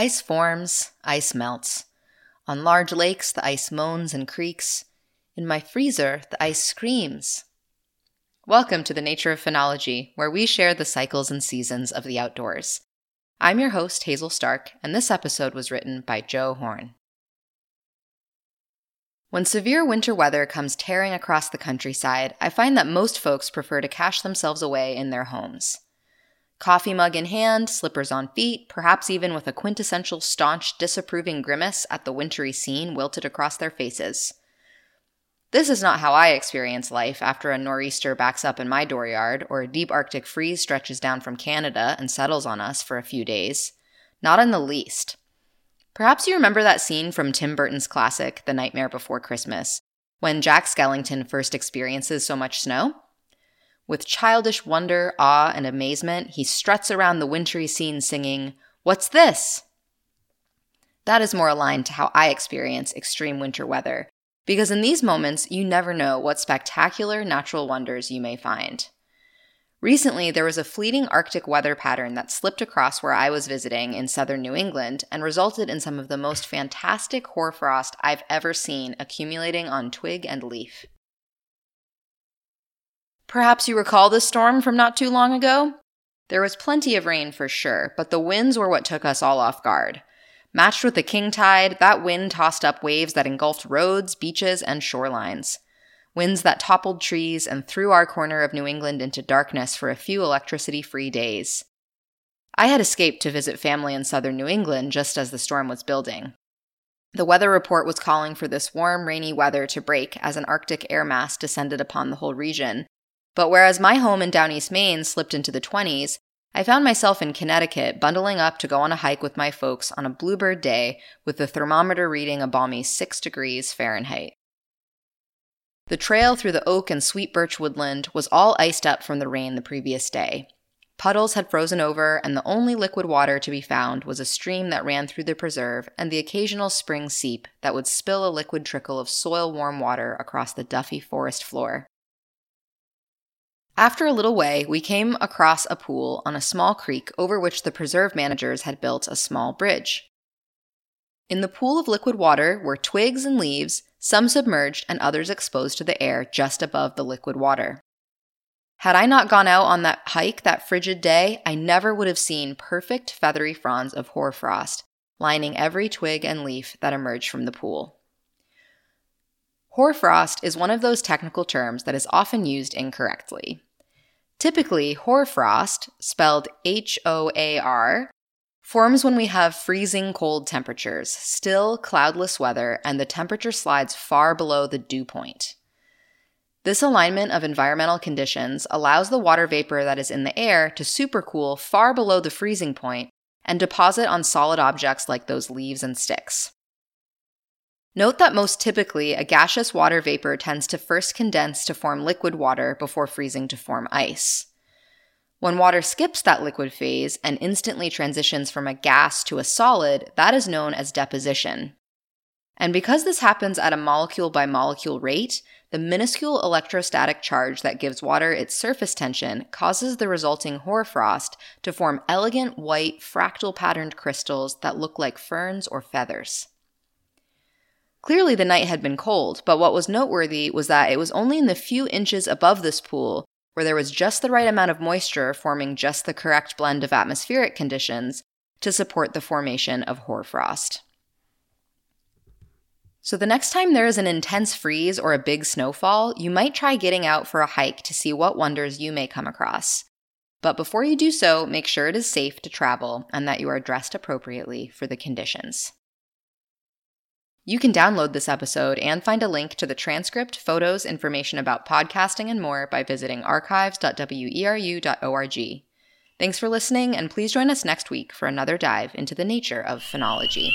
Ice forms, ice melts. On large lakes, the ice moans and creaks. In my freezer, the ice screams. Welcome to the Nature of Phenology, where we share the cycles and seasons of the outdoors. I'm your host, Hazel Stark, and this episode was written by Joe Horn. When severe winter weather comes tearing across the countryside, I find that most folks prefer to cache themselves away in their homes. Coffee mug in hand, slippers on feet, perhaps even with a quintessential staunch, disapproving grimace at the wintry scene wilted across their faces. This is not how I experience life after a nor'easter backs up in my dooryard or a deep Arctic freeze stretches down from Canada and settles on us for a few days. Not in the least. Perhaps you remember that scene from Tim Burton's classic, The Nightmare Before Christmas, when Jack Skellington first experiences so much snow? With childish wonder, awe, and amazement, he struts around the wintry scene singing, What's this? That is more aligned to how I experience extreme winter weather, because in these moments, you never know what spectacular natural wonders you may find. Recently, there was a fleeting Arctic weather pattern that slipped across where I was visiting in southern New England and resulted in some of the most fantastic hoarfrost I've ever seen accumulating on twig and leaf. Perhaps you recall the storm from not too long ago? There was plenty of rain for sure, but the winds were what took us all off guard. Matched with the king tide, that wind tossed up waves that engulfed roads, beaches, and shorelines. Winds that toppled trees and threw our corner of New England into darkness for a few electricity free days. I had escaped to visit family in southern New England just as the storm was building. The weather report was calling for this warm, rainy weather to break as an Arctic air mass descended upon the whole region, but whereas my home in Down East Maine slipped into the 20s, I found myself in Connecticut bundling up to go on a hike with my folks on a bluebird day with the thermometer reading a balmy 6 degrees Fahrenheit. The trail through the oak and sweet birch woodland was all iced up from the rain the previous day. Puddles had frozen over, and the only liquid water to be found was a stream that ran through the preserve and the occasional spring seep that would spill a liquid trickle of soil warm water across the duffy forest floor. After a little way, we came across a pool on a small creek over which the preserve managers had built a small bridge. In the pool of liquid water were twigs and leaves, some submerged and others exposed to the air just above the liquid water. Had I not gone out on that hike that frigid day, I never would have seen perfect feathery fronds of hoarfrost lining every twig and leaf that emerged from the pool. Hoarfrost is one of those technical terms that is often used incorrectly. Typically, hoarfrost, spelled H O A R, forms when we have freezing cold temperatures, still cloudless weather, and the temperature slides far below the dew point. This alignment of environmental conditions allows the water vapor that is in the air to supercool far below the freezing point and deposit on solid objects like those leaves and sticks. Note that most typically, a gaseous water vapor tends to first condense to form liquid water before freezing to form ice. When water skips that liquid phase and instantly transitions from a gas to a solid, that is known as deposition. And because this happens at a molecule by molecule rate, the minuscule electrostatic charge that gives water its surface tension causes the resulting hoarfrost to form elegant white fractal patterned crystals that look like ferns or feathers. Clearly, the night had been cold, but what was noteworthy was that it was only in the few inches above this pool where there was just the right amount of moisture forming just the correct blend of atmospheric conditions to support the formation of hoarfrost. So, the next time there is an intense freeze or a big snowfall, you might try getting out for a hike to see what wonders you may come across. But before you do so, make sure it is safe to travel and that you are dressed appropriately for the conditions. You can download this episode and find a link to the transcript, photos, information about podcasting, and more by visiting archives.weru.org. Thanks for listening, and please join us next week for another dive into the nature of phenology.